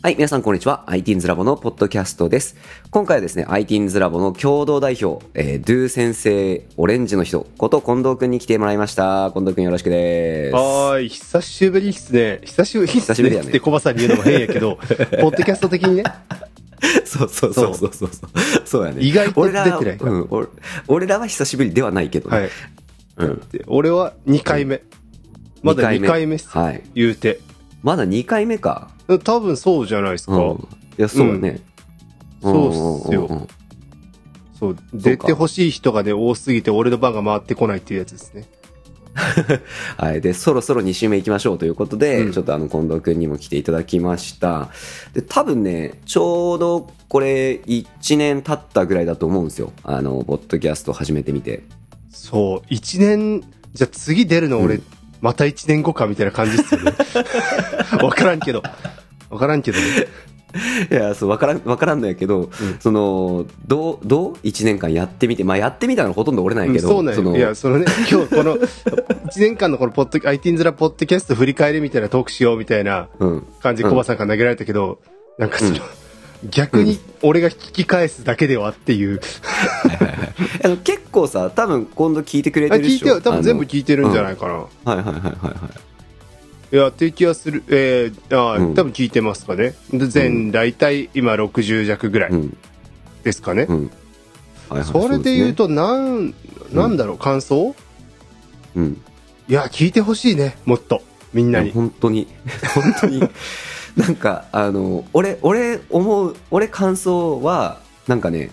はい、皆さんこんにちは。ITINS ラボのポッドキャストです。今回はですね、ITINS ラボの共同代表、えー、ドゥ先生、オレンジの人こと近藤くんに来てもらいました。近藤くんよろしくです。はーい、久しぶりっすね。久しぶりっす久しぶりだねねってコバさんに言うのも変やけど、ポッドキャスト的にね。そうそうそうそうそう。そうやね。意外と出てないからうん、俺俺らは久しぶりではないけどね。はい。うん。で俺は2回目。まだ2回目っす。はい。言うて。まだ2回目か。多分そうじゃないですか。うん。いや、そうだね。そうっすよんんんんそう。出てほしい人がね、多すぎて俺の番が回ってこないっていうやつですね。はい。で、そろそろ2週目行きましょうということで、うんちょっとあの、近藤くんにも来ていただきました。で、多分ね、ちょうどこれ1年経ったぐらいだと思うんですよ。あの、ポッドキャスト始めてみて。そう。1年、じゃあ次出るの俺、うんまた1年後かみたいな感じっすよね。わからんけど。わからんけどね。いや、そう、わからん、わからんのやけど、その、どう、どう ?1 年間やってみて、まあやってみたのほとんど俺ないけど、うんそうなんよ。のいや、そのね、今日この、1年間のこのポッド、ITIN ズラポッドキャスト振り返りみたいなトークしようみたいなうん。感じでうんコバさんから投げられたけど、なんかその、逆に俺が聞き返すだけではっていう。あの結構さ、多分今度聞いてくれてるでしてょよ、多分全部聞いてるんじゃないかな。はいはいはいはいはい。いや、っていう気はする。えー、あーうん多分聞いてますかね。で全、大体今60弱ぐらいうん。ですかね。うん。はいはいそれで言う、と、なん、なんだろう、感想？そうん。いや、聞いてほしいね、もっと。みんないに。本当に本当になんかあの俺俺思う俺感想はなんかね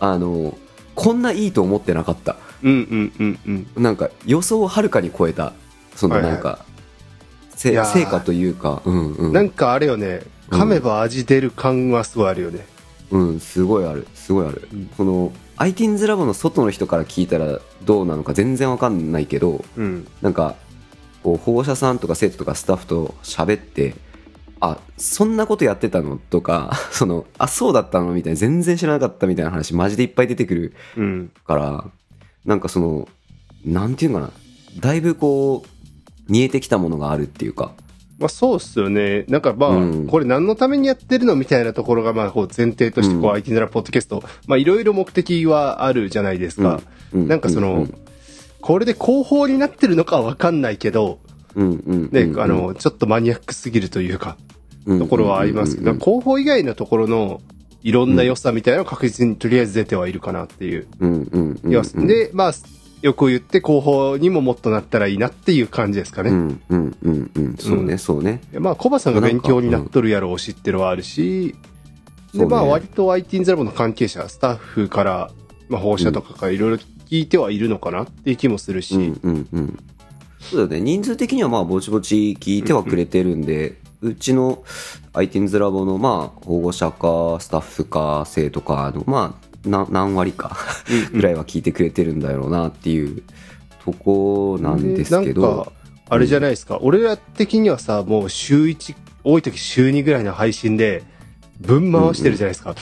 あのこんないいと思ってなかった。うんうんうんうん。なんか予想をはるかに超えた。そのはいはい。なんか、せいやー。成果というかうんうん。なんかあれよね、噛めば味出る感はすごいあるよね。うんすごいある。すごいある、うん。その ITINS ラボの外の人から聞いたらどうなのか全然わかんないけどうん。なんかこう保護者さんとか生徒とかスタッフと喋ってあそんなことやってたの？とか そのあそうだったの？みたいな全然知らなかったみたいな話マジでいっぱい出てくるうん。からなんかそのなんていうのかなだいぶこう見えてきたものがあるっていうか。まあそうっすよね。なんかまあ、うん。これ何のためにやってるのみたいなところがまあこう前提としてこう、うん IT ならポッドキャスト、まあいろいろ目的はあるじゃないですか。うなんかその、うん。これで広報になってるのかはわかんないけど、うんうんね、うんあの、ちょっとマニアックすぎるというか、うんところはありますけど、うん広報以外のところのいろんな良さみたいなのが確実にとりあえず出てはいるかなっていう。で、まあ、よく言って広報にももっとなったらいいなっていう感じですかね。うんうんうんうん。そうねそうね。まあ、コバさんが勉強になっとるやろうしっていうのはあるし、で、まあ、割と IT ゼラボの関係者、スタッフから、まあ、放射とかからいろいろ聞いてはいるのかなっていう気もするし、うんうんうんそうだね。人数的にはまあぼちぼち聞いてはくれてるんで、うちの ITINS ラボのまあ保護者かスタッフか生徒かのまあな何割かぐらいは聞いてくれてるんだろうなっていうとこなんですけど。か、あれじゃないですか、俺ら的にはさ、もう週1、多い時週2ぐらいの配信で、分回してるじゃないですか。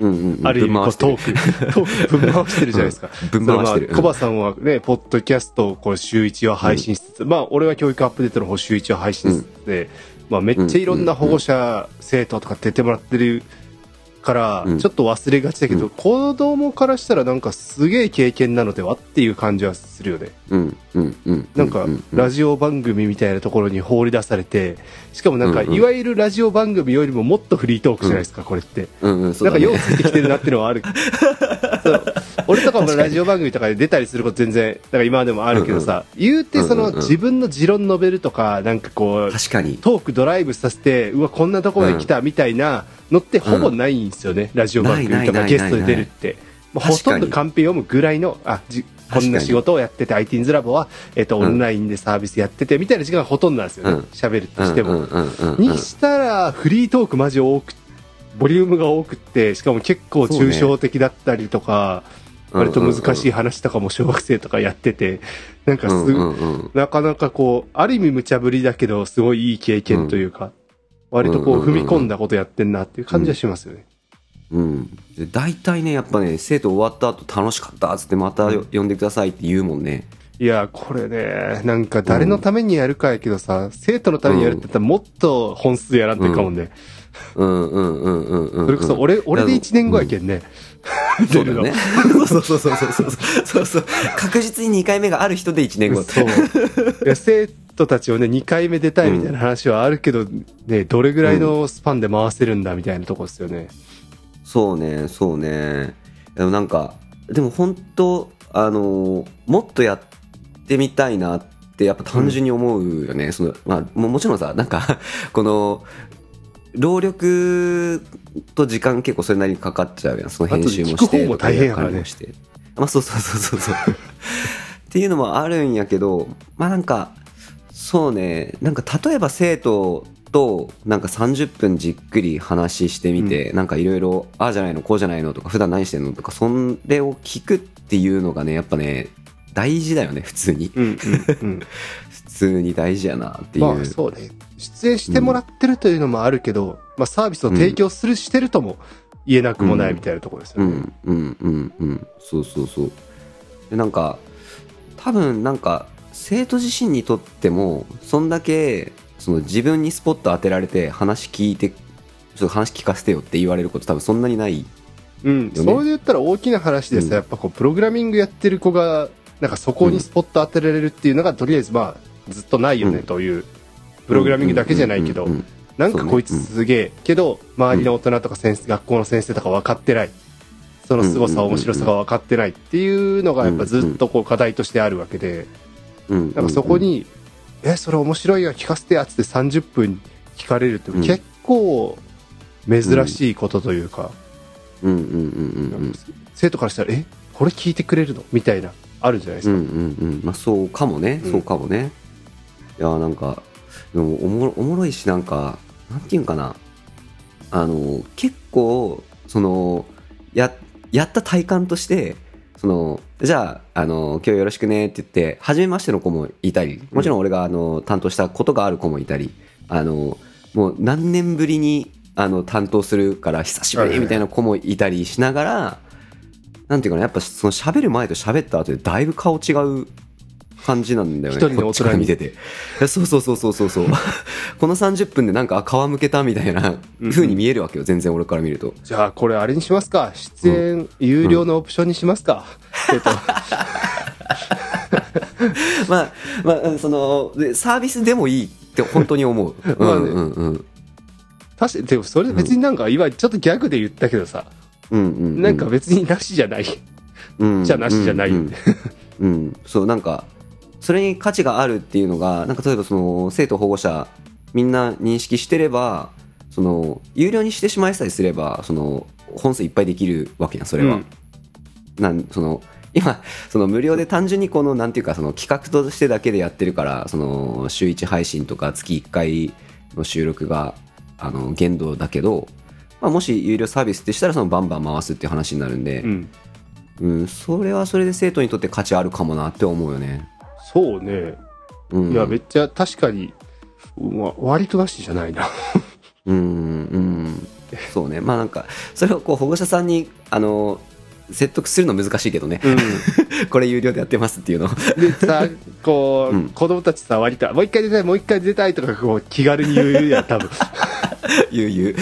うんうんうん。ある意味、こうトーク、トーク分回してるじゃないですか。分回してる。コバさんはね、ポッドキャストをこう週1は配信しつつ、まあ、俺は教育アップデートの方週1は配信しつつで、まあ、めっちゃいろんな保護者、生徒とか出てもらってるから、うんちょっと忘れがちだけど、うん子供からしたらなんかすげえ経験なのではっていう感じはするよね。うんうんうんなんかラジオ番組みたいなところに放り出されて、しかもなんか、いわゆるラジオ番組よりももっとフリートークじゃないですか、これって。うんうんそうなんか、ようついてきてるなっていうのはある。そう俺とかもラジオ番組とかで出たりすること全然、だから今までもあるけどさ、言うてそのうんうんうん。自分の持論述べるとか、なんかこう、確かに。トークドライブさせて、うわ、こんなとこまで来たみたいなのってほぼないんですよね、ラジオ番組とかゲストで出るって。まあほとんどカンペ読むぐらいの、あ、じこんな仕事をやってて、ITINS ラボは、えっと、オンラインでサービスやってて、みたいな時間がほとんどなんですよねうん。喋、るとしても。うんうんうんうんにしたら、フリートークマジ多く、ボリュームが多くって、しかも結構抽象的だったりとか、割と難しい話とかも小学生とかやってて、なんかす、うん。うんうん。なかなかこう、ある意味無茶ぶりだけど、すごいいい経験というか、割とこう、うんうんうんうん踏み込んだことやってんなっていう感じはしますよね。うん、で大体ねやっぱね生徒終わった後楽しかったっつってまたよ呼んでくださいって言うもんね。いや、これね、なんか誰のためにやるかやけどさ、生徒のためにやるって言ったらもっと本数やらんといかもんね。うん。うんうんうんうん。それこそ俺、俺で1年後やけんね。そうだよね。そうそうそうそうそうそうそう。確実に2回目がある人で1年後。そう。いや生徒たちをね、2回目出たいみたいな話はあるけど、ね、どれぐらいのスパンで回せるんだみたいなとこですよね。そうね、そうね。でもなんか、でも本当、あの、もっとやってみたいなって、やっぱ単純に思うよね。その、まあ、ももちろんさ、なんか、この、労力と時間結構それなりにかかっちゃうやん。その編集もして。まあ、そうそうそうそうそう。っていうのもあるんやけど、まあなんか、そうね、なんか例えば生徒となんか30分じっくり話してみて、なんかいろいろ、ああじゃないの、こうじゃないのとか、普段何してんのとか、それを聞くっていうのがね、やっぱね、大事だよね、普通に。うんうんうん。普通に大事やなっていう。まあそうね。出演してもらってるというのもあるけど、まあサービスを提供する、してるとも言えなくもないみたいなところですよね。うん。うん。うん。うん。そうそうそう。でなんか多分なんか生徒自身にとってもそんだけその自分にスポット当てられて話聞いてちょっと話聞かせてよって言われること多分そんなにないうん、それで言ったら大きな話でさ、うん。やっぱこうプログラミングやってる子がなんかそこにスポット当てられるっていうのがとりあえずまあずっとないよねうん。という、プログラミングだけじゃないけど、なんかこいつすげえ、けど周りの大人とか先生、学校の先生とか分かってない。その凄さ、面白さが分かってないっていうのがやっぱずっとこう課題としてあるわけで、なんかそこに「えそれ面白いよ聞かせてや」っつって30分聞かれるってうん。結構珍しいことというか、生徒からしたら「えこれ聞いてくれるの?」みたいなあるじゃないですうんか。うんうん。まあそうかもね、うん。そうかもね。いやなんかでもおもろおもろいしなんかなんていうんかな。あの結構そのややった体感としてそのじゃああの今日よろしくねって言って初めましての子もいたりもちろん俺があの担当したことがある子もいたりあのもう何年ぶりにあの担当するから久しぶりみたいな子もいたりしながら、なんていうかなやっぱその喋る前と喋った後でだいぶ顔違う感じなんだよね。一人のこっちから見てて。そうそうそうそうそうそう。この30分でなんかあ皮むけたみたいな風に見えるわけよ全然俺から見ると。じゃあこれあれにしますか？出演有料のオプションにしますか、えっと。まあまあそのでサービスでもいいって本当に思う。うんうんうん。確かにでもそれ別になんか今ちょっとギャグで言ったけどさ、うんうんなんか別になしじゃない、うんじゃなしじゃないうんうん。うん。そうなんかそれに価値があるっていうのがなんか例えばその生徒保護者みんな認識してればその有料にしてしまいさえすればその本数いっぱいできるわけやんそれは、うん。なんその今その無料で単純にこのなんていうかその企画としてだけでやってるからその週1配信とか月1回の収録があの限度だけど、まあ、もし有料サービスってしたらそのバンバン回すっていう話になるんで、うん、うん、それはそれで生徒にとって価値あるかもなって思うよね。そうね、うん、いやめっちゃ確かに、まあ、割となしじゃないなうん、うん、そうね。まあなんか、それをこう保護者さんに、あの、説得するの難しいけどね。うん これ有料でやってますっていうの。でさこう、うん子供たちさ割ともう一回出たいもう一回出たいとかこう気軽に言うやん多分 言う言う。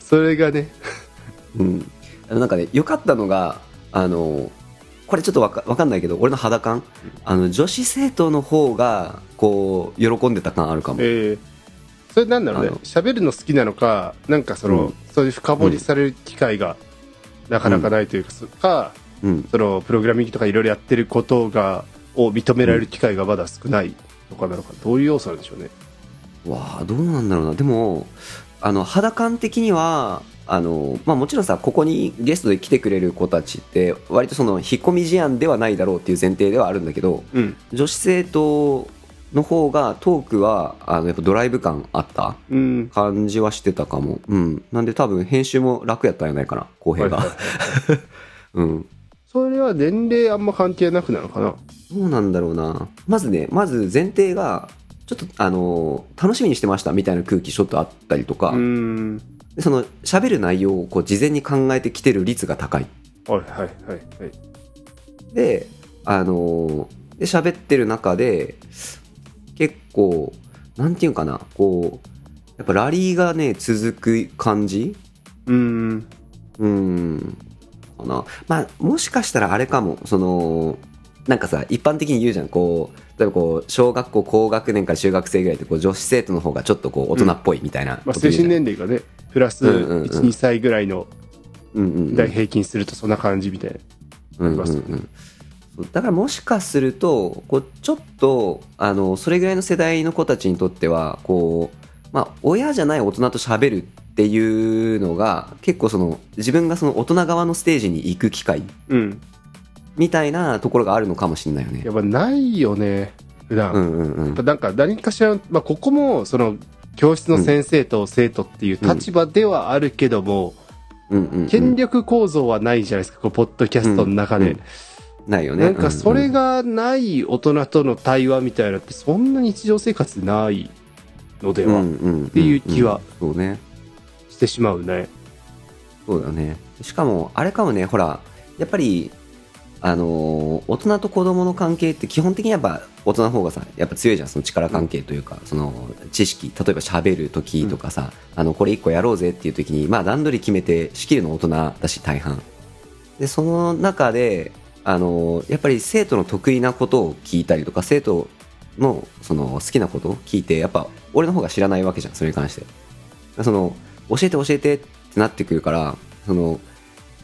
それがねうん。なんかね、良かったのが、あの、これちょっとわかわかんないけど、俺の肌感、あの、女子生徒の方が、こう、喜んでた感あるかも。えーそれなんだろうね喋るの好きなのかなんかその、うん。そういう深掘りされる機会がなかなかないというか,、かうん。そのプログラミングとかいろいろやってることがを認められる機会がまだ少ないのかなのか。どういう要素なんでしょうね？わあどうなんだろうな。でもあの肌感的にはあの、まあ、もちろんさここにゲストで来てくれる子たちって割とその引っ込み思案ではないだろうっていう前提ではあるんだけどうん。女子生徒の方がトークはあのやっぱドライブ感あったうん。感じはしてたかも、うん、なんで多分編集も楽やったんじゃないかな浩平が、はいはい。は いうん。それは年齢あんま関係なくなのかな？どうなんだろうな。まずねまず前提がちょっとあの楽しみにしてましたみたいな空気ちょっとあったりとか、うんでその喋る内容をこう事前に考えてきてる率が高い。はいはいはいはいで、あのーで喋ってる中で結構なんていうかなこうやっぱラリーがね、続く感じ？うん。うん。かな。まあ、もしかしたらあれかも、その、なんかさ、一般的に言うじゃん、こう、例えばこう、小学校高学年から中学生ぐらいって、こう、女子生徒の方がちょっとこう、大人っぽいみたいなうじゃん。精神年齢がね、プラスうんうんうん1、2歳ぐらいの平均するとそんな感じみたいな。うんうんうんそうだからもしかするとこうちょっとあのそれぐらいの世代の子たちにとってはこう、まあ、親じゃない大人と喋るっていうのが結構その自分がその大人側のステージに行く機会うん。みたいなところがあるのかもしれないよねや。っぱないよね、普段。うんうんうんやっぱなんか何かしら、まあ、ここも、その、教室の先生と生徒っていう立場ではあるけども、うんうんうん権力構造はないじゃないですか、こう、ポッドキャストの中で。うんうんないよね。なんかそれうんがない大人との対話みたいなのってそんな日常生活でないのでうんはっていう気はそうね。してしまうね。そうだね。しかも、あれかもね、ほら、やっぱり、あのー大人と子供の関係って基本的にやっぱ大人の方がさ、やっぱ強いじゃん、その力関係というか、その知識、例えば喋る時とかさ、あの、これ一個やろうぜっていう時に、まあ段取り決めて仕切るの大人だし、大半。で、その中で、あのーやっぱり生徒の得意なことを聞いたりとか、生徒のその好きなことを聞いて、やっぱ俺の方が知らないわけじゃん、それに関して。その教えて教えてってなってくるからその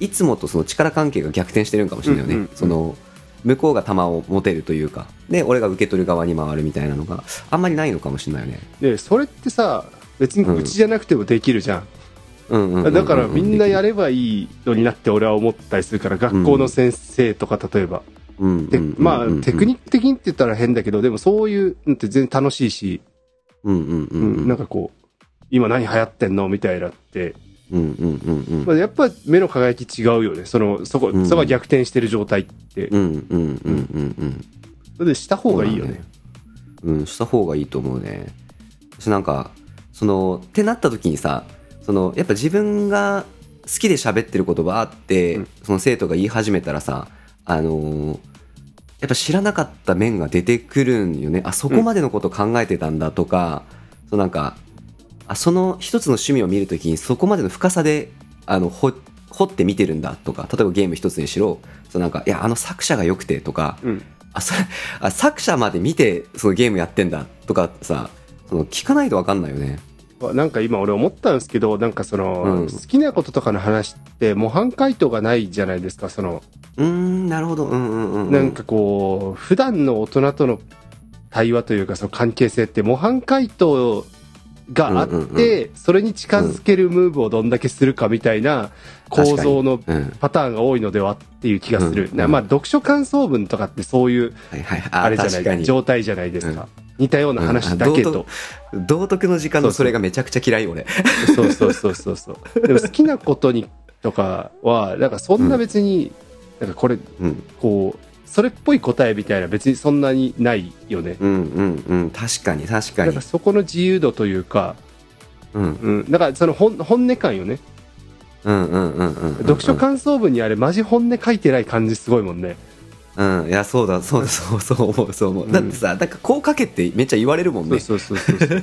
いつもとその力関係が逆転してるんかもしれないよね、うんうんうん。その向こうが球を持てるというか。で俺が受け取る側に回るみたいなのがあんまりないのかもしれないよね、で、それってさ、別にうちじゃなくてもできるじゃん。うんうんうんうんだからみんなやる、ればいいのになって俺は思ったりするから、学校の先生とか例えば。でうんうまあ、テクニック的にって言ったら変だけど、でもそういうのって全然楽しいし、うんうん。うんなんかこう、今何流行ってんのみたいなって、うんうんうんうんまあ、やっぱ目の輝き違うよね。その、そこ、うんそこが逆転してる状態って。うんうんうんうんうんそれでした方がいいよね。うん、した方がいいと思うね。私なんか、その、ってなった時にさ、その、やっぱ自分が好きで喋ってる言葉あって、うんその生徒が言い始めたらさ、あのーやっぱ知らなかった面が出てくるんよね。あ、そこまでのこと考えてたんだとか、そうなんか、あ、その一つの趣味を見るときにそこまでの深さで、あの、ほ掘って見てるんだとか、例えばゲーム一つにしろ、そうなんか、いや、あの作者が良くてとか、うん。あ、それ、あ、作者まで見て、そのゲームやってんだとかさ、その聞かないとわかんないよね。なんか今俺思ったんですけど、なんかその、うん好きなこととかの話って模範解答がないじゃないですか、その、うーん、なるほど。うんうんうんうん。なんかこう、普段の大人との対話というか、その関係性って模範解答があって、うんうんそれに近づけるムーブをどんだけするかみたいな構造のうん。パターンが多いのではっていう気がする。うんなまあ、読書感想文とかってそういう、はいはい。ああれじゃない、確かに。状態じゃないですか。似たような話だけど。道徳の時間のそれがめちゃくちゃ嫌い、俺。そうそうそうそうそう。でも好きなことにとかは、なんかそんな別に、なんかこれ、うん。こう、それっぽい答えみたいな別にそんなにないよね。うんうんうん。確かに確かになんか。そこの自由度というか、うん。うん、だからその本本音感よね。うんうんうんうんうん。読書感想文にあれマジ本音書いてない感じすごいもんね。うん。いや、そうだ、そうだ、そうそう思う、そう思う。うんだってさ、なんかこう書けってめっちゃ言われるもんね。そうそうそうそうそう。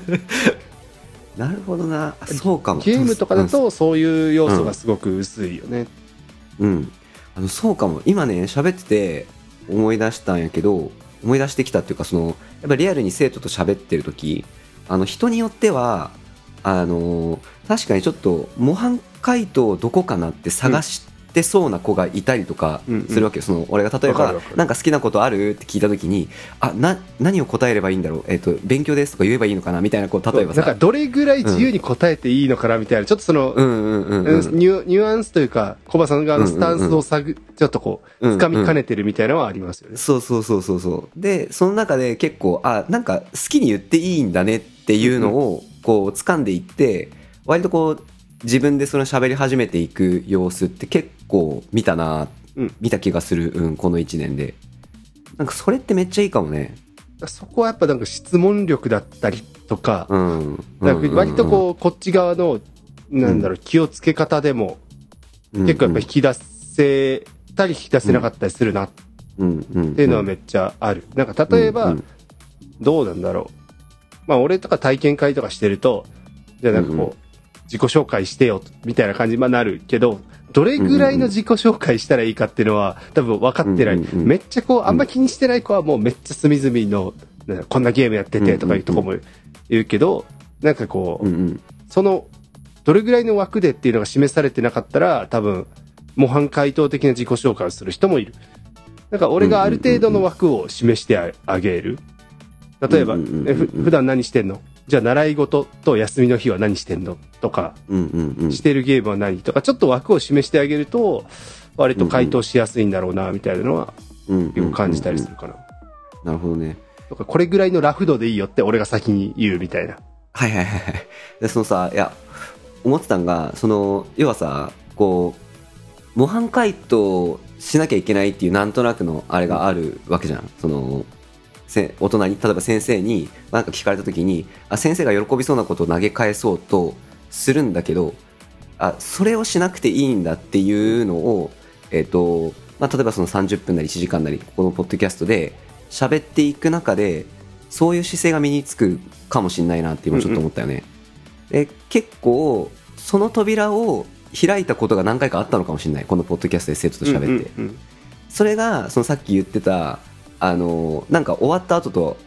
なるほどな。あそうかも。ゲームとかだとそういう要素がすごく薄いよね。うん。あの、そうかも。今ね、喋ってて思い出したんやけど、思い出してきたっていうか、その、やっぱリアルに生徒と喋ってる時あの、人によっては、あの、確かにちょっと模範解答どこかなって探してそうな子がいたりとかうんうん。するわけよ。その、俺が例えばなんか好きなことある？って聞いた時に、あ、な、何を答えればいいんだろう？えっ、と、勉強ですとか言えばいいのかな？みたいな、こう、例えばさ。なんかどれぐらい自由に答えていいのかな？みたいな、ちょっとその、うん。うんうんうん。ニュニュアンスというか、コバさん側のスタンスを探、ちょっとこう、うん掴みかねてるみたいなのはありますよね。そうそうそうそうそう。で、その中で結構、あ、なんか好きに言っていいんだねっていうのを、こう、掴んでいって、割とこう、自分でその喋り始めていく様子って結構見たな、うん見た気がする、うん、この1年で。なんかそれってめっちゃいいかもね。そこはやっぱなんか質問力だったりとか、うん。だから割とこう、こっち側の、なんだろう、気をつけ方でも、うん、結構やっぱ引き出せたり引き出せなかったりするなっ。ていうのはめっちゃある。なんか例えばうん、どうなんだろう。まあ俺とか体験会とかしてると、じゃあなんかこう、自己紹介してよ、みたいな感じにまあなるけど、どれぐらいの自己紹介したらいいかっていうのは、多分分かってない。めっちゃこう、あんま気にしてない子はもうめっちゃ隅々の、こんなゲームやっててとかいうとこも言うけど、なんかこう、うんうん。その、どれぐらいの枠でっていうのが示されてなかったら、多分、模範回答的な自己紹介をする人もいる。なんか俺がある程度の枠を示してああげる。例えば、うんうんうんうんえふ普段何してんの？じゃあ習い事と休みの日は何してんの？とか。してるゲームは何？とか、ちょっと枠を示してあげると、割と回答しやすいんだろうな、みたいなのは、うん結構感じたりするかな。なるほどね。とか、これぐらいのラフ度でいいよって俺が先に言うみたいな。はいはいはいはい。で、そのさ、いや、思ってたんが、その、要はさ、こう、模範解答しなきゃいけないっていうなんとなくのあれがあるわけじゃん。その、せ大人に、例えば先生に何か聞かれた時に、あ、先生が喜びそうなことを投げ返そうとするんだけど、あ、それをしなくていいんだっていうのを、えっ、と、まあ、例えばその30分なり1時間なり、ここのポッドキャストで喋っていく中で、そういう姿勢が身につくかもしれないなって今ちょっと思ったよね。で結構、その扉を開いたことが何回かあったのかもしれない。このポッドキャストで生徒と喋って。うんうんうんそれが、そのさっき言ってた、あの、なんか終わった後と、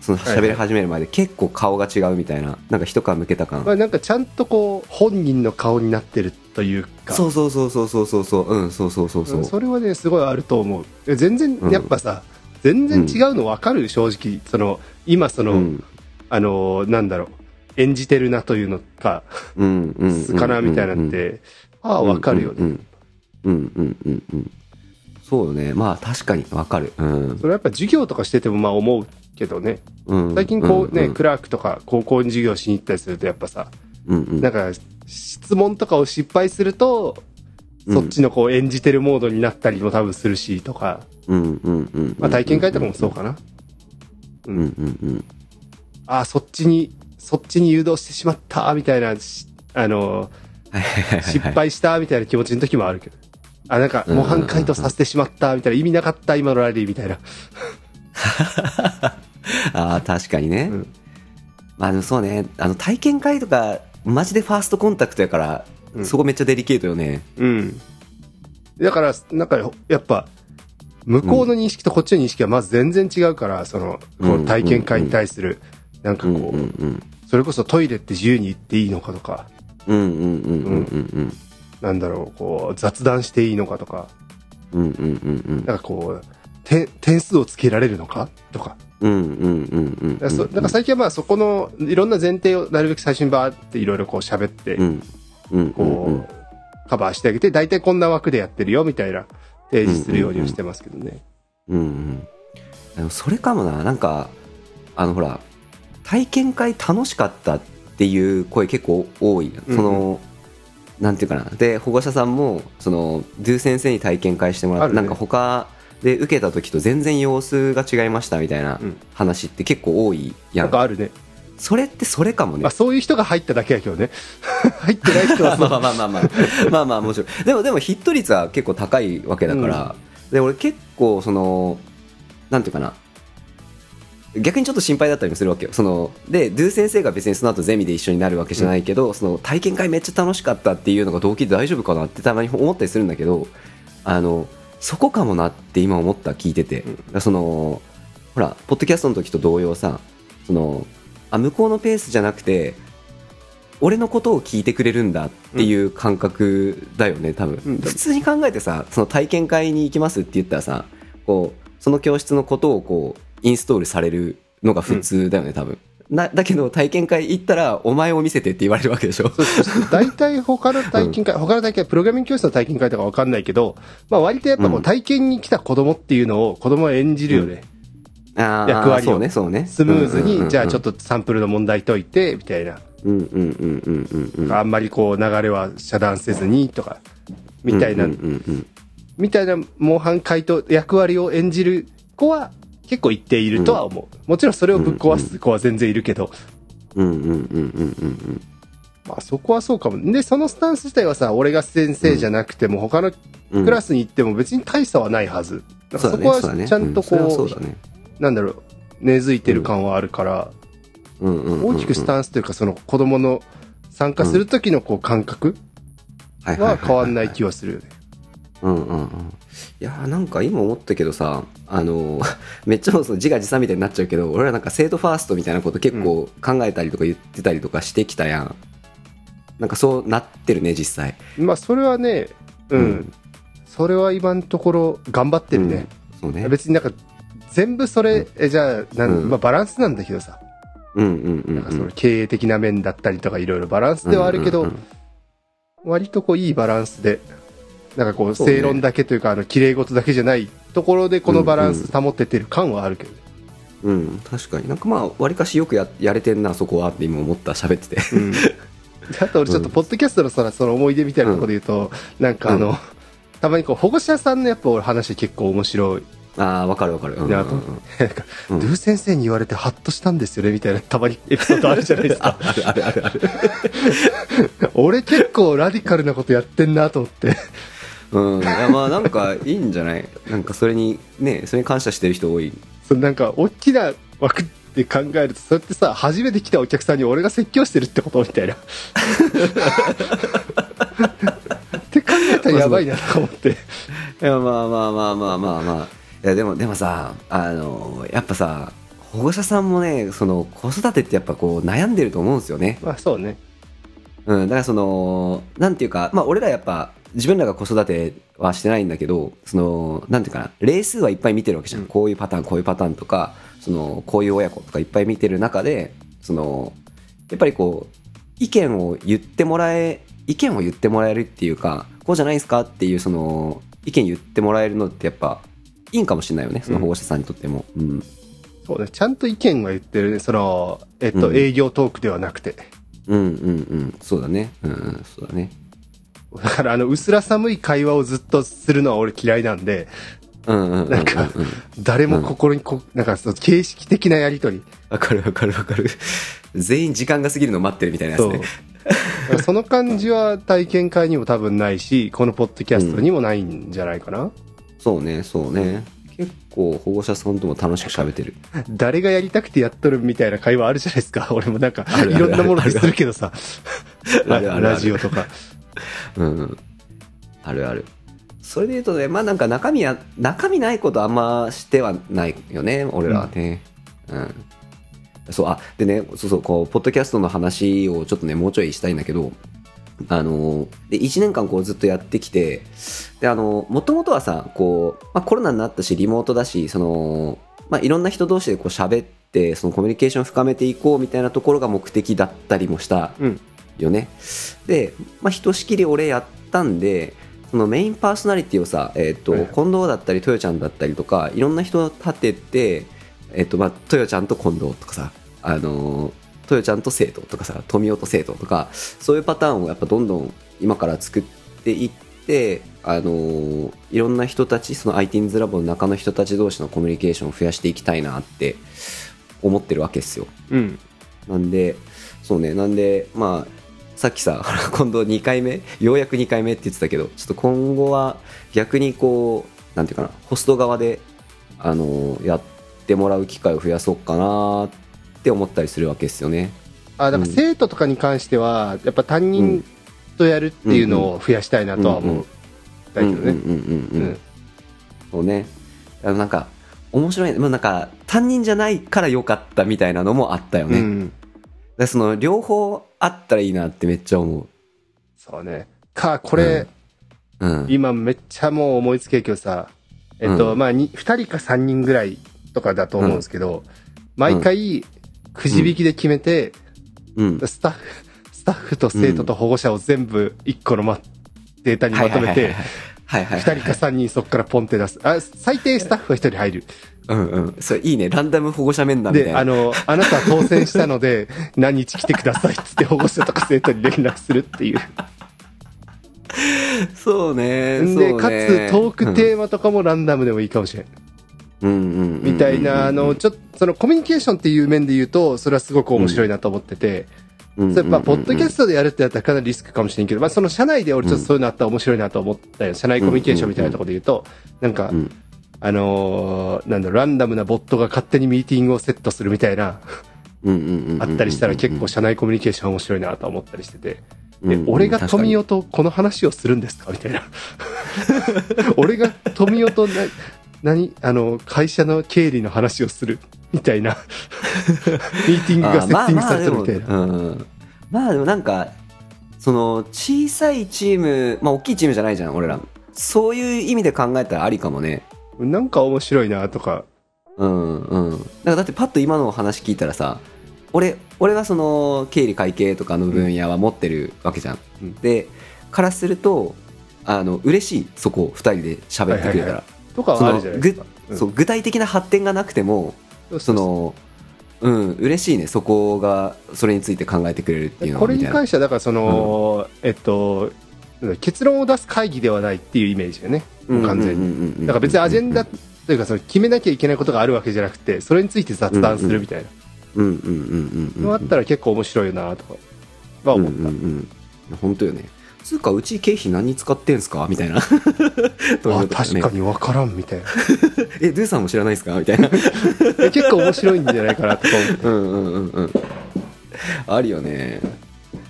その喋り始める前で結構顔が違うみたいな、なんか一皮むけた感。まあ、なんかちゃんとこう、本人の顔になってるというか。そうそうそうそうそうそうそう、うん、そうそうそうそう。それはね、すごいあると思う。え全然、やっぱさ、全然違うの分かる、正直。その、今その、うん、あのーなんだろう、演じてるなというのか、うん、うん。素かなみたいなのっ、て、ああ、分かるよね。うん、うん、うん、うん、うん。そうよね。まあ確かに分かる。うん。それはやっぱ授業とかしててもまあ思うけどね。うん最近こうね、んクラークとか高校に授業しに行ったりするとやっぱさ、うんうんなんか質問とかを失敗すると、うんそっちのこう演じてるモードになったりも多分するしとか、うんうんうん。まあ体験会とかもそうかな。うんうんうん。ああ、そっちに、そっちに誘導してしまった、みたいな、しあの、失敗した、みたいな気持ちの時もあるけど。あ、なんか、模範解答させてしまった、みたいな、意味なかった、今のラリー、みたいな。ああ、確かにね。うんまあでもそうね、あの体験会とか、マジでファーストコンタクトやから、うんそこめっちゃデリケートよね。うん。だから、なんか、やっぱ、向こうの認識とこっちの認識はまず全然違うから、その、こう体験会に対する、なんかうんこう、うんうん。それこそトイレって自由に行っていいのかとか、うんうんうんうんうんなんだろう、こう、雑談していいのかとか、うん。うんうんうんうん。なんかこう、て点数をつけられるのか？とか。うんうんうんうん。だからそだから最近はまあそこのいろんな前提をなるべく最初にバーっていろいろこう喋って。こう、カバーしてあげて、大体こんな枠でやってるよみたいな提示するようにはしてますけどね。うんうん。それかもな、なんか、あのほら、体験会楽しかったっていう声結構多い。その、なんていうかな。で、保護者さんも、その、ドゥ先生に体験会してもらって、ねなんか他で受けた時と全然様子が違いましたみたいなうん話って結構多いやん。なんかあるね。それってそれかもねまあ。そういう人が入っただけやけどね。入ってない人はま。あ まあまあまあまあまあもちろんでもでもヒット率は結構高いわけだから、で俺結構そのなんていうかな逆にちょっと心配だったりもするわけよ。そのでドゥ先生が別にその後ゼミで一緒になるわけじゃないけど、その体験会めっちゃ楽しかったっていうのが動機で大丈夫かなってたまに思ったりするんだけどあのそこかもなって今思った聞いてて、うん。そのほらポッドキャストの時と同様さそのあ向こうのペースじゃなくて俺のことを聞いてくれるんだっていう感覚だよね、多分、うん。普通に考えてさその体験会に行きますって言ったらさこうその教室のことをこうインストールされるのが普通だよね、多分。なだけど体験会行ったらお前を見せてって言われるわけでしょ。大体他の体験会、他の体験会、プログラミング教室の体験会とかわかんないけど、まあ割とやっぱこううん。体験に来た子供っていうのを子供は演じるよね。あー役割を。そうねそうね。スムーズに、じゃあちょっととサンプルの問題解いて、みたいな。うんうんうんうんうんうん。あんまりこう流れは遮断せずにとか、みたいな、うんうんうんみたいな模範解答役割を演じる子は結構一定いるとは思う。もちろんそれをぶっ壊す子は全然いるけど、うんうんうんうんうんうん。まあそこはそうかも。で、そのスタンス自体はさ、俺が先生じゃなくても他のうんクラスに行っても別に大差はないはず。だからそこはちゃんとこう、そうなんだろう、根付いてる感はあるから、大きくスタンスというかその子供の参加する時のこう感覚はい。は変わんない気はするよね。うんうんうん。いやーなんか今思ったけどさ、あのー めっちゃその自画自賛みたいになっちゃうけど、俺らなんか生徒ファーストみたいなこと結構考えたりとか言ってたりとかしてきたやん。なんかそうなってるね、実際。まあそれはね、うん。うんそれは今のところ頑張ってるね。そうね。別になんか全部それ、えじゃあなん、うんまあ、バランスなんだけどさ、うんうんうんなんかそのうん。経営的な面だったりとかいろいろバランスではあるけど、うんうんうん割とこういいバランスでなんかこうそうね。正論だけというかあの綺麗事だけじゃないところでこのバランス保ててる感はあるけどね、うん、確かに。なんかまあわりかしよくややれてんなそこはって今思った喋ってて。あと俺ちょっとポッドキャストのそのその思い出みたいなところで言うと、なんかあの、たまにこう保護者さんのやっぱ俺話結構面白い。ああわかるわかる、うんうんうん。なと思ってなんか、うんドゥ先生に言われてハッとしたんですよねみたいなたまにエピソードあるじゃないですか。あるあるあるある。俺結構ラディカルなことやってんなと思ってうん。いやまあなんかいいんじゃない？なんかそれにねそれに感謝してる人多い。そのなんか大きな枠で考えるとそうやってさ初めて来たお客さんに俺が説教してるってことみたいな。って考えたらやばいなと思って。いやまあまあまあまあまあまあ。いやでもでもさあのやっぱさ保護者さんもねその子育てってやっぱこう悩んでると思うんですよね。まあそうね。うん、だからその、なんていうか、まあ俺らやっぱ、自分らが子育てはしてないんだけど、その、なんていうかな、例数はいっぱい見てるわけじゃん。うんこういうパターン、こういうパターンとか、その、こういう親子とかいっぱい見てる中で、その、やっぱりこう、意見を言ってもらえ、意見を言ってもらえるっていうか、こうじゃないですかっていう、その、意見言ってもらえるのってやっぱ、いいんかもしれないよね、その保護者さんにとっても。うん。そうねちゃんと意見は言ってるねそのえっと、うん営業トークではなくてうんうんうん。そうだね。うんうん、そうだね。だからあの薄ら寒い会話をずっとするのは俺嫌いなんでうんうんうんうんうん。なんか誰も心にこ、なんかその形式的なやりとりわかるわかるわかる。全員時間が過ぎるの待ってるみたいなやつそうね。その感じは体験会にも多分ないしこのポッドキャストにもないんじゃないかな、そうね、そうね。結構保護者さんとも楽しく喋ってる。誰がやりたくてやっとるみたいな会話あるじゃないですか。俺もなんか、いろんなものでするけどさ。ラジオとか。うん。あるある。それで言うとね、まあなんか中身や、中身ないことあんましてはないよね、俺らはね。うん。そう、あ、でね、そうそう、こう、ポッドキャストの話をちょっとね、もうちょいしたいんだけど、あの、で、1年間こうずっとやってきて、で、あの、もともとはさ、こう、まあコロナになったし、リモートだし、その、まあいろんな人同士でこう喋って、そのコミュニケーション深めていこうみたいなところが目的だったりもしたうん。よね。で、まあ、ひとしきり俺やったんで、そのメインパーソナリティをさ、えっ、と、はい近藤だったり、豊ちゃんだったりとか、いろんな人を立てて、えっ、と、まあ、豊ちゃんと近藤とかさ、あのー、豊ちゃんと生徒とかさ、富雄と生徒とか、そういうパターンをやっぱどんどん今から作っていって、あのーいろんな人たち、その ITINS ラボの中の人たち同士のコミュニケーションを増やしていきたいなって思ってるわけですよ。うん。なんで、そうね、なんで、まあ、さっきさ、今度2回目、ようやく2回目って言ってたけど、ちょっと今後は逆にこう、なんていうかな、ホスト側で、あの、やってもらう機会を増やそうかなって思ったりするわけですよね。あ、だから生徒とかに関しては、やっぱ担任とやるっていうのを増やしたいなとは思う。だけどね。うんうんうんうん、うんうんそうね。あのなんか、面白い、もうなんか、担任じゃないから良かったみたいなのもあったよね。うん。でその、両方あったらいいなってめっちゃ思そうね。か、これ、う。うん。今めっちゃもう思いつけるけどさ、えっと、うんまあ、に2人か3人ぐらいとかだと思うんですけど、毎回、くじ引きで決めて、うん。スタッフ、スタッフと生徒と保護者を全部1個のま、データにまとめて、はいはいはい。2人か3人そこからポンって出す。あ、最低スタッフは1人入る。うんうん。それいいね。ランダム保護者面談みたいで、な。あの、あなたは当選したので、何日来てくださいっつって保護者とか生徒に連絡するっていう。そうね。で、そうねかつトークテーマとかもランダムでもいいかもしれん。うんうんうんうんうんみたいな、あの、ちょっと、そのコミュニケーションっていう面で言うと、それはすごく面白いなと思ってて、うんそれまあ、ポッドキャストでやるってやったらかなりリスクかもしれんけど、まあ、その社内で俺ちょっとそういうのあったら面白いなと思ったよ。社内コミュニケーションみたいなところで言うと、なんかう、んあのーなんだランダムなボットが勝手にミーティングをセットするみたいな、あったりしたら結構社内コミュニケーション面白いなとは思ったりしてて。うんうん、え俺が富を代とこの話をするんですか？みたいな。俺が富代とな、何？あの、会社の経理の話をするみたいな。ミーティングがセッティングされてるみたいな。まあまあまあでもなんかその小さいチームまあ大きいチームじゃないじゃん俺らそういう意味で考えたらありかもねなんか面白いなとか。うんうん。なんかだってパッと今の話聞いたらさ俺俺はその経理会計とかの分野は持ってるわけじゃん、うん。でからするとあの嬉しいそこを2人で喋ってくれたら、はいはいはとかはあるじゃないですか。うん。そう具体的な発展がなくてもそのうん嬉しいね。そこがそれについて考えてくれるっていうのこれに関しては、だからその、えっと、結論を出す会議ではないっていうイメージがね、もう完全に。にだから別にアジェンダというかその決めなきゃいけないことがあるわけじゃなくて、それについて雑談するみたいうんうんうんうんうんなのあったら結構面白いなとかは思った。うんうんうん本当よね。つうかうち経費何に使ってんすか？みたいな。あ、確かにに分からんみたいな。えドゥさんも知らないですか？みたいな。え結構面白いんじゃないかなとか思って。うんうんうんうん。あるよね。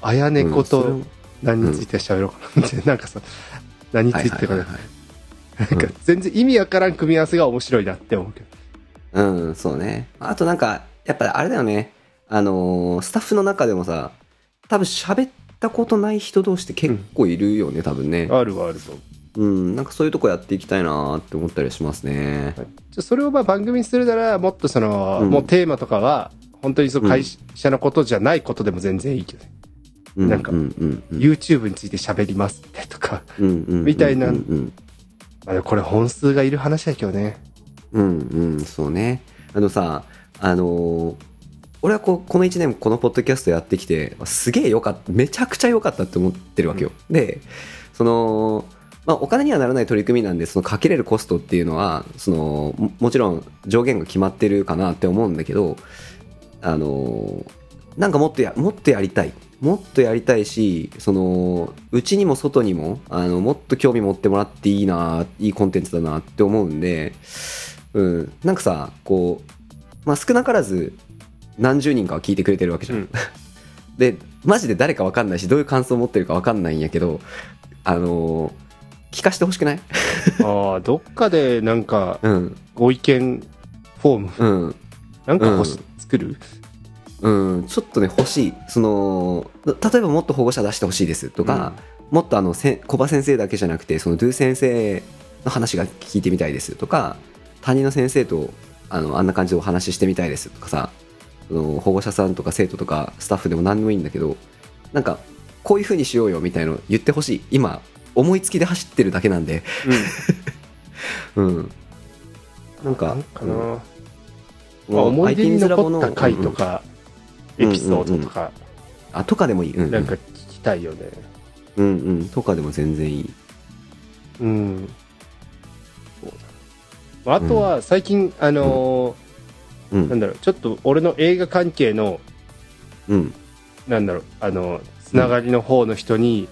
あやねこうん何について喋ろうかなみたいな。なんかさ、何についてかねはいはいはいはい。なんか全然意味わからん組み合わせが面白いなって思うけど。うんそうね。あとなんかやっぱあれだよね。あのースタッフの中でもさ多分喋ったことない人同士って結構いるよね、多分ね。あるはあると思う。うんなんかそういうとこやっていきたいなって思ったりしますね。じゃあそれをまあ番組にするなら、もっとその、うん。もうテーマとかは、本当にその会社のことじゃないことでも全然いいけどね。うなんかうんうんうん。YouTube について喋りますってとか。うんうんうんみたいな。あこれ本数がいる話だけどね。うんうんそうね。あのさあのー俺はこうこの1年このポッドキャストやってきてすげえよかっためちゃくちゃ良かったって思ってるわけよ、でそのまあ、お金にはならない取り組みなんでそのかけれるコストっていうのはそのももちろん上限が決まってるかなって思うんだけどあのなんかもっとやもっとやりたい。もっとやりたいしそのうちにも外にもあのもっと興味持ってもらっていいないいコンテンツだなって思うんで、うん、なんかさこう、まあ、少なからず何十人かは聞いてくれてるわけじゃん、うん。でマジで誰か分かんないしどういう感想を持ってるか分かんないんやけどあの聞かしてほしくない？ああ、どっかでなんかうん。ご意見フォーム。うん。なんかうん。作る？うん、ちょっとね欲しい。その例えばもっと保護者出してほしいですとか、もっとあのせ小葉先生だけじゃなくてそのドゥ先生の話が聞いてみたいですとか担任の先生とあのあんな感じでお話ししてみたいですとかさその保護者さんとか生徒とかスタッフでも何でもいいんだけどなんかこういう風にしようよみたいの言ってほしい。今思いつきで走ってるだけなんで。うん。なんかなんかな、うん。思い出に残った回とか、うんエピソードとか、あとかでもいい、うんうん、なんか聞きたいよね。うんうん。とかでも全然いい。うん。そうだ。まああとは最近、あのうーなん。んだろう、ちょっと俺の映画関係の、うん。なんだろう、あの、つながりの方の人に、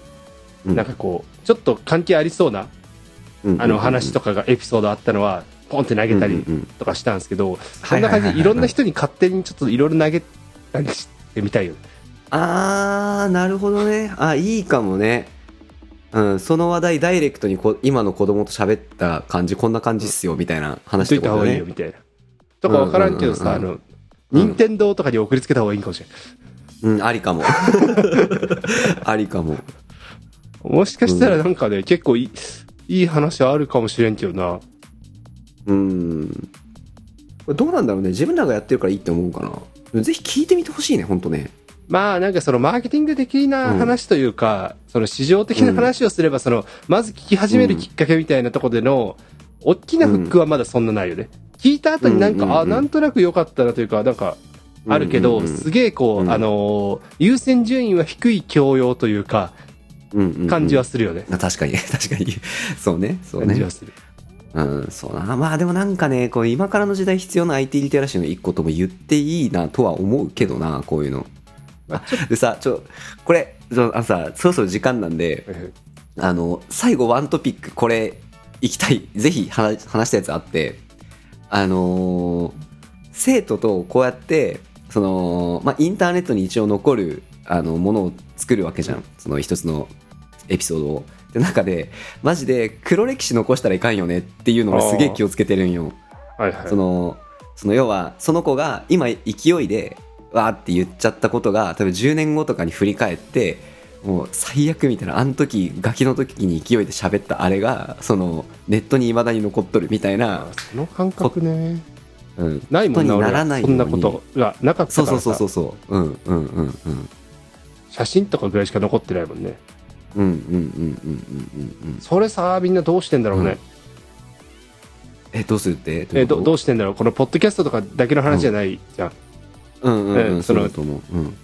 うん。なんかこう、ちょっと関係ありそうな、うんあの話とかがエピソードあったのは、ポンって投げたりうんうんうん。とかしたんですけど、そんな感じでいろんな人に勝手にちょっといろいろ投げたりしてみたいよね。あーなるほどね。あいいかもね。うん、その話題ダイレクトにこ今の子供と喋った感じこんな感じっすよみたいな言っ話といた方がいいよみたいな。とかわからんけどさ、あうんうん。の、任天堂とかに送りつけた方がいいかもしれない。うんありかも。ありかも。もしかしたらなんかね、結構いい、いい話あるかもしれんけどな。うん。どうなんだろうね。自分らがやってるからいいって思うかなぜひ聞いてみてほしいね本当ね。まあなんかそのマーケティング的な話というか、その市場的な話をすれば、その、まず聞き始めるきっかけみたいなところでの、大きなフックはまだそんなないよね。聞いた後になんか、うんうんうんあ、なんとなく良かったなというか、なんか、あるけど、うんうんうんすげえこう、うん。あのー優先順位は低い教養というか、うんうんうん。感じはするよね。あ確かに 確かに。そうねそうね。感じはする。うん、そうな。まあでもなんかね、こう今からの時代必要な IT リテラシーの一個とも言っていいなとは思うけどな、こういうの。でさ、ちょ、これ、あのさ、そろそろ時間なんで、と、あの、最後ワントピック、これ、行きたい、ぜひ話話したやつあって、あのー生徒とこうやって、その、まあ、インターネットに一応残るあのものを作るわけじゃん。その一つのエピソードをで中でマジで黒歴史残したらいかんよねっていうのをすげえ気をつけてるんよ。はいはい。そのその要はその子が今勢いでわーって言っちゃったことが多分10年後とかに振り返ってもう最悪みたいなあの時ガキの時に勢いで喋ったあれがそのネットに未だに残っとるみたいな。あ、その感覚ね。うん、ないもんな、ならないようんなことがなかったそうからさ。そうそうそうそう。うんうんうんうん。写真とかぐらいしか残ってないもんね。うんうんうんうんうんうんうん。それさ、みんなどうしてんだろうね。えどうするって？えどどううしてんだろう？このポッドキャストとかだけの話じゃないじゃん。うんうんうんえその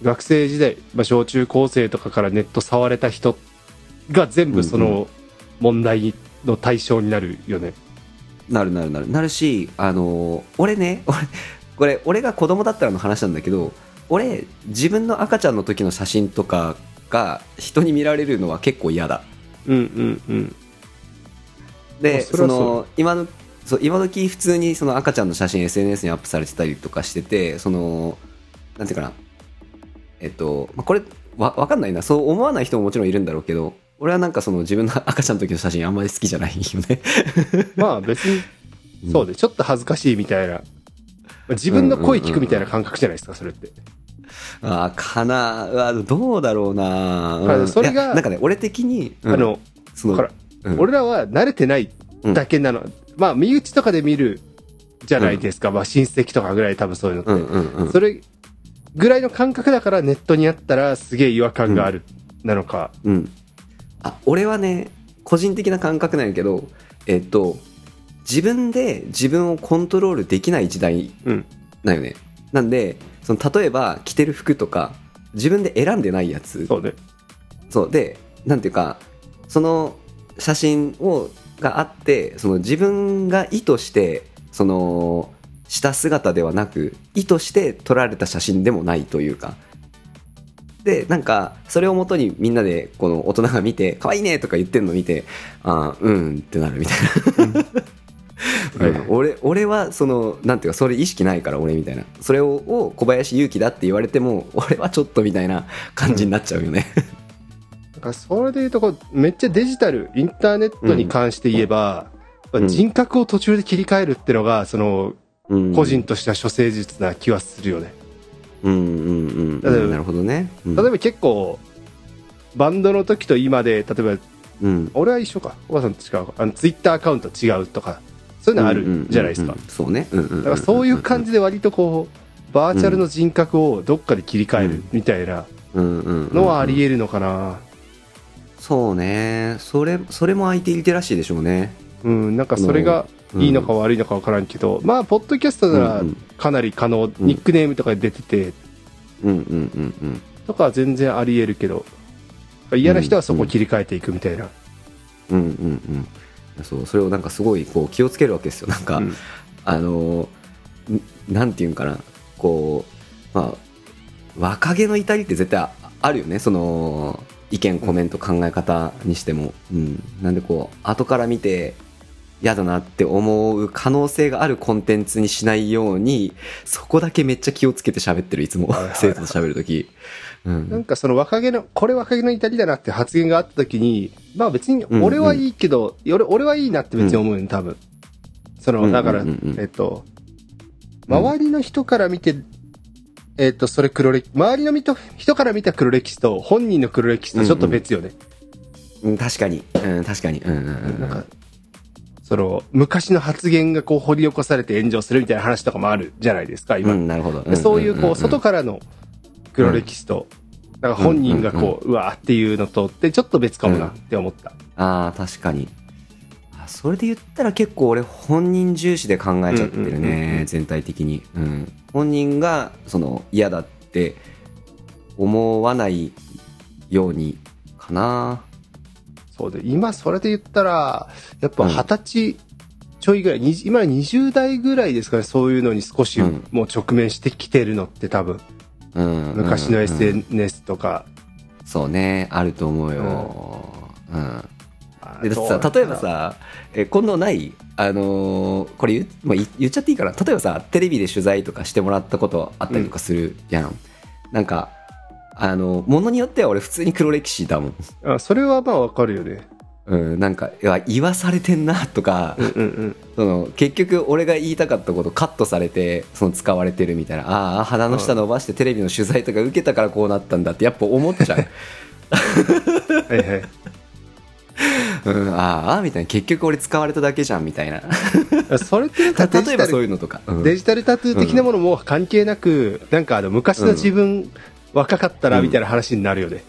学生時代、まあ、小中高生とかからネット触れた人が全部そうんの問題の対象になるよね。なるなるなる。なるしあのー俺ね俺これ俺が子供だったらの話なんだけど俺自分の赤ちゃんの時の写真とかが人に見られるのは結構嫌だうんうんうん。であその今のそう今時普通にその赤ちゃんの写真 SNS にアップされてたりとかしててそのなんていうかなえっと、まあ、これわわかんないなそう思わない人ももちろんいるんだろうけど俺はなんかその自分の 赤ちゃんの時の写真あんまり好きじゃないよね まあ別に、そうで、ちょっと恥ずかしいみたいな。自分の声聞くみたいな感覚じゃないですか、それって。ああかなう。わどうだろうな、はいうんそれがなんかね俺的に、うん。あの、そのうん。俺らは慣れてないだけなの。まあ、身内とかで見るじゃないですか。まあ、親戚とかぐらい多分そういうのって。うんうんうんそれぐらいの感覚だからネットにあったらすげえ違和感がある、なのか。うん。あ俺はね個人的な感覚なんやけどえっと自分で自分をコントロールできない時代うん。なんよね。なんでその例えば着てる服とか自分で選んでないやつそうね。そうでなんていうかその写真をがあってその自分が意図してそのした姿ではなく意図して撮られた写真でもないというかでなんかそれをもとにみんなでこの大人が見て「可愛いね」とか言ってるのを見て「ああうん」ってなるみたいな。俺俺はそのなんていうかそれ意識ないから俺みたいな。それをを小林勇気だって言われても俺はちょっとみたいな感じになっちゃうよね、だからそれで言うとこう、めっちゃデジタル、インターネットに関して言えば、まあうん。人格を途中で切り替えるってのが、その、うん。個人としては処世術な気はするよね。うんうんうん例えばうんなるほどね、うん、例えば結構、バンドの時と今で、例えば、うん。俺は一緒か。おばさんと違うか。あの、ツイッターアカウント違うとか、そういうのあるじゃないですか。そうね、だからそういう感じで割とこう、バーチャルの人格をどっかで切り替えるみたいなのはあり得るのかな。そうね。それそれも IT リテラシーでしょうね。うん、なんかそれがいいのか悪いのか分からんけど、まあ、ポッドキャストならかなり可能、ニックネームとかで出てて、うんうんうんうん。とかは全然あり得るけど、嫌な人はそこを切り替えていくみたいな。うんうんうんそうそれをなんかすごいこう気をつけるわけですよ。なんか、うん。あのんなんていうんかな。こうまあ若気の至りって絶対ああるよね。その意見コメント考え方にしても、うん、なんでこう後から見て嫌だなって思う可能性があるコンテンツにしないようにそこだけめっちゃ気をつけて喋ってるいつも。生徒と喋るとき、うん。なんかその若気の、これ若気の至りだなって発言があった時に、まあ別に俺はいいけど、俺俺はいいなって別に思うよ、多分。その、だから、うんうんうんうんえっと、周りの人から見て、えっと、それ黒歴、周りの人人から見た黒歴史と本人の黒歴史とちょっと別よね。うん、確かに、うん、確かに、うんうんうんうんなんか、その、昔の発言がこう掘り起こされて炎上するみたいな話とかもあるじゃないですか、今。うん、なるほど。でそういう、こう、外かからの黒歴史と、なんか本人がこう、うわーっていうのとって、ちょっと別かもなって思った。ああ、確かに。あそれで言ったら結構俺本人重視で考えちゃってるうんうんうんうね、全体的に。うん。本人が、その、嫌だって思わないようにかな。そうで、今それで言ったら、やっぱうん二十歳ちょいぐらい、に今20代ぐらいですかね、そういうのに少しうんもう直面してきてるのって多分、うん。昔のうん。うん SNS とか、そうね、あると思うよ。うん。あでだってさ例えばさえ今度ないあのーこれ言,、まあ、言言っちゃっていいかな。例えばさテレビで取材とかしてもらったことあったりとかするじゃん、なんかあのものによっては俺普通に黒歴史だもん。あそれはまあわかるよねうん、なんかいや言わされてんなとか、うんうんその結局俺が言いたかったことカットされてその使われてるみたいなああ鼻の下伸ばしてテレビの取材とか受けたからこうなったんだってやっぱ思っちゃはいはい。う、うん、ああみたいな。結局俺使われただけじゃんみたいな。それってなんかデ例えばそういうのとか、うん。デジタルタトゥー的なものも関係なく、なんかあの昔の自分、若かったらみたいな話になるよね。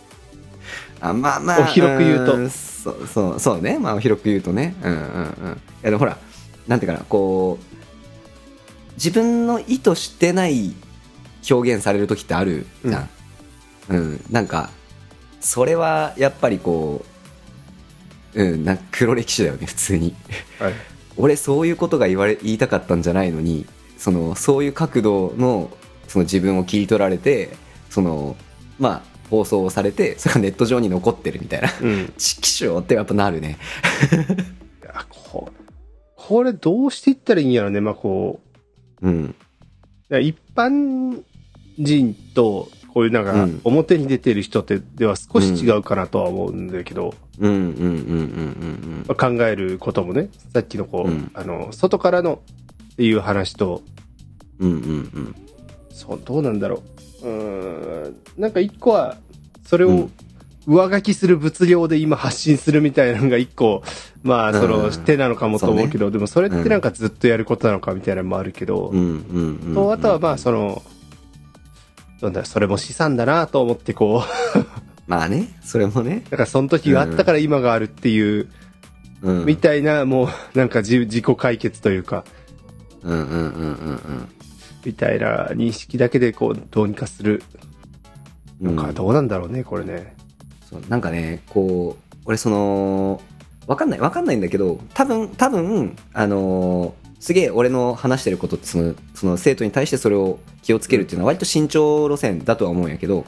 あまあまあお広く言うと。んそうそうそうね。まあお広く言うとね。うんうんうん。いやでもほらなんていうかなこう自分の意図してない表現される時ってあるじゃん、うんなんかそれはやっぱりこううんなんか黒歴史だよね普通に。はい。俺そういうことが言われ言いたかったんじゃないのにそのそういう角度のその自分を切り取られてそのまあ放送されてそれがネット上に残ってるみたいな。うん。チキショーってやっぱなるね。ここれどうしていったらいいんやろね。まあこう。ん。う、一般人と、こういうなんかうん、表に出てる人って、では少し違うかなとは思うんだけど、うんうんうんうんうん。まあ考えることもね、さっきのこう、うん。あの、外からのっていう話と、うんうんうん。そう、どうなんだろう。うーん、なんか一個は、それをうん。上書きする物量で今発信するみたいなのが一個、まあ、その、うん。手なのかもと思うけど、でもそれってなんかずっとやることなのかみたいなのもあるけど、あとはまあ、その、なんだ、それも資産だなと思ってこう、まあねそれもね。なんかその時があったから今があるっていう、うん。みたいな、もう、なんか自自己解決というか、うんうんうんうんうんみたいな認識だけでこう、どうにかする。うん。のか、どうなんだろうね、これね。そうなんかねこう俺そのわかんないわかんないんだけど多分多分あのーすげえ俺の話してることってそのその生徒に対してそれを気をつけるっていうのは割と慎重路線だとは思うんやけど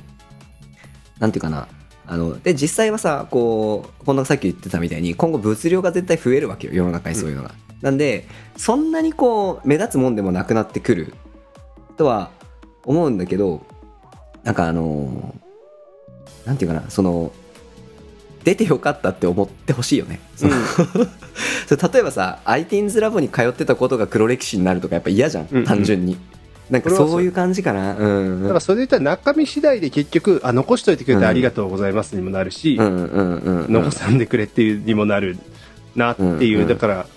なんていうかな。あので実際はさこうこんなさっき言ってたみたいに今後物量が絶対増えるわけよ世の中にそういうのが、なんでそんなにこう目立つもんでもなくなってくるとは思うんだけどなんかあのーなんていうかなその出てよかったって思ってほしいよね、その それ例えばさ iTeens ラボに通ってたことが黒歴史になるとかやっぱ嫌じゃん、うんうん単純に。なんかそう。いう感じかな。うんだからそれで言ったら中身次第で結局、あ、残しといてくれてありがとうございますにもなるし、うんうんうんうん残さんでくれっていうにもなるなっていう、うんうん。だから、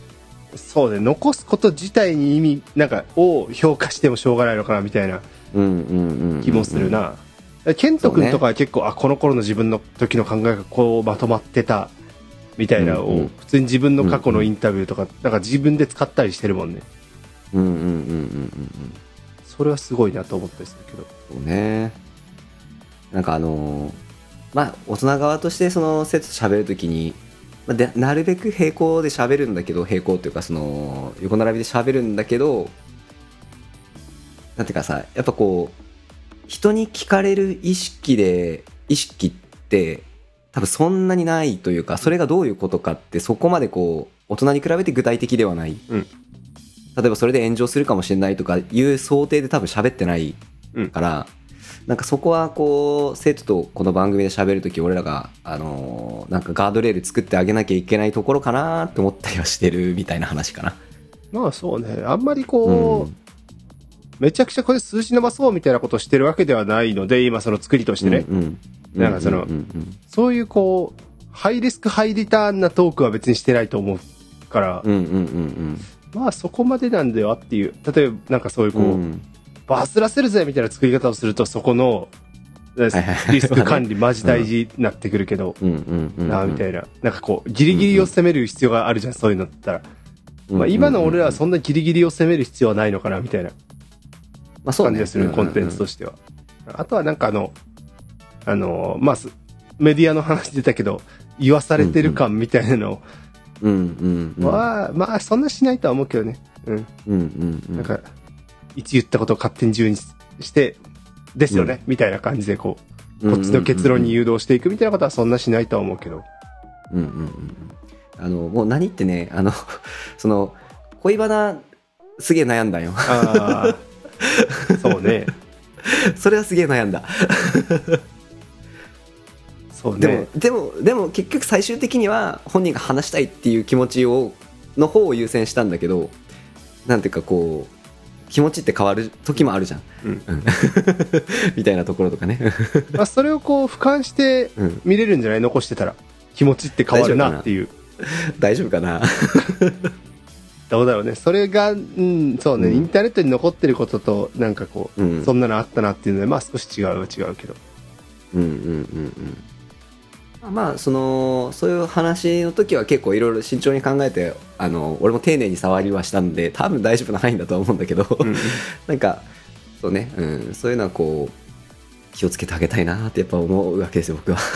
そうね、残すこと自体に意味、なんか、を評価してもしょうがないのかなみたいな。うんうんうんうん。気もするな。ケント君とかは結構、あ、この頃の自分の時の考えがこうまとまってた、みたいなのうんうん。を、普通に自分の過去のインタビューとか、なんか自分で使ったりしてるもんね。うんうんうんうんうん。うんそれはすごいなと思ったりするけど。そうね。なんかあのーまあ大人側としてその生徒と喋るときに、まあ、でなるべく平行で喋るんだけど平行っていうかその横並びで喋るんだけどなんていうかさやっぱこう人に聞かれる意識で意識って多分そんなにないというかそれがどういうことかってそこまでこう大人に比べて具体的ではない、うん。例えばそれで炎上するかもしれないとかいう想定で多分喋ってないから、なんかそこはこう生徒とこの番組で喋るとき俺らが、あのーなんかガードレール作ってあげなきゃいけないところかなって思ったりはしてるみたいな話かな。まあそうね、あんまりこう、めちゃくちゃこれ数字伸ばそうみたいなことをしてるわけではないので、今その作りとしてね。うんうん。なんかそのうんうん。そういうこう、ハイリスクハイリターンなトークは別にしてないと思うから、うんうんうんまあそこまでなんではっていう、例えばなんかそういうこう、うんうんバスらせるぜみたいな作り方をすると、そこの、リスク管理マジ大事になってくるけど、なあみたいな。なんかこう、ギリギリを攻める必要があるじゃん、そういうのだったら。まあ今の俺らはそんなギリギリを攻める必要はないのかな、みたいなまあそうね。感じがする、コンテンツとしては。あとはなんかあの、あの、まあ、すメディアの話出たけど、言わされてる感みたいなのうん。うん。うん。は、まあ、そんなしないとは思うけどね。うん。うん。うん。うん。なんか、一言ったことを勝手に自由にして、ですよね、みたいな感じでこう、こっちの結論に誘導していくみたいなことはそんなしないとは思うけど。うんうんうんあの、もう何ってね、あの、その、恋バナ、すげえ悩んだんよ。ああ。そうね。それはすげえ悩んだ。そうでも、ね。でも、でも結局最終的には本人が話したいっていう気持ちを、の方を優先したんだけど、なんていうかこう、気持ちって変わる時もあるじゃん。うんうん みたいなところとかね。まあ、それをこう、俯瞰してうん見れるんじゃない？残してたら。気持ちって変わるなっていう。大丈夫かな？どうだろうね。それが、うん、そうね、うんインターネットに残ってることと、なんかこう、うんそんなのあったなっていうので、まあ少し違うは違うけど。うんうんうんうんまあそのそういう話の時は結構いろいろ慎重に考えてあの俺も丁寧に触りはしたんで多分大丈夫な範囲だとは思うんだけど、うん なんかそうね、うん、そういうのはこう気をつけてあげたいなってやっぱ思うわけですよ僕は。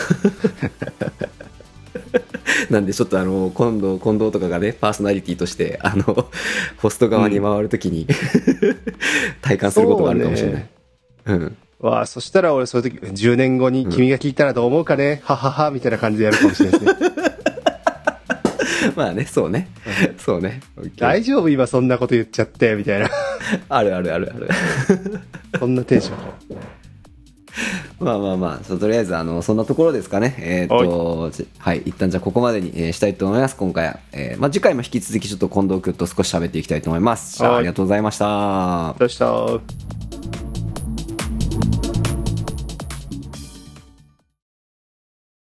なんでちょっとあの今度近藤とかがねパーソナリティとしてあのホスト側に回るときに、体感することがあるかもしれない。うんわあ、そしたら俺そういう時、10年後に君が聞いたらどう思うかね、ははは、みたいな感じでやるかもしれないですね。まあねそうね。そうね。大丈夫今そんなこと言っちゃって、みたいな。あるあるあるある。そんなテンション。まあまあまあとりあえずあのそんなところですかね。えっ、とじはい一旦じゃあここまでに、えーしたいと思います今回は、えーまあ、次回も引き続きちょっと近藤君と少し喋っていきたいと思います。ありがとうございました。どうした you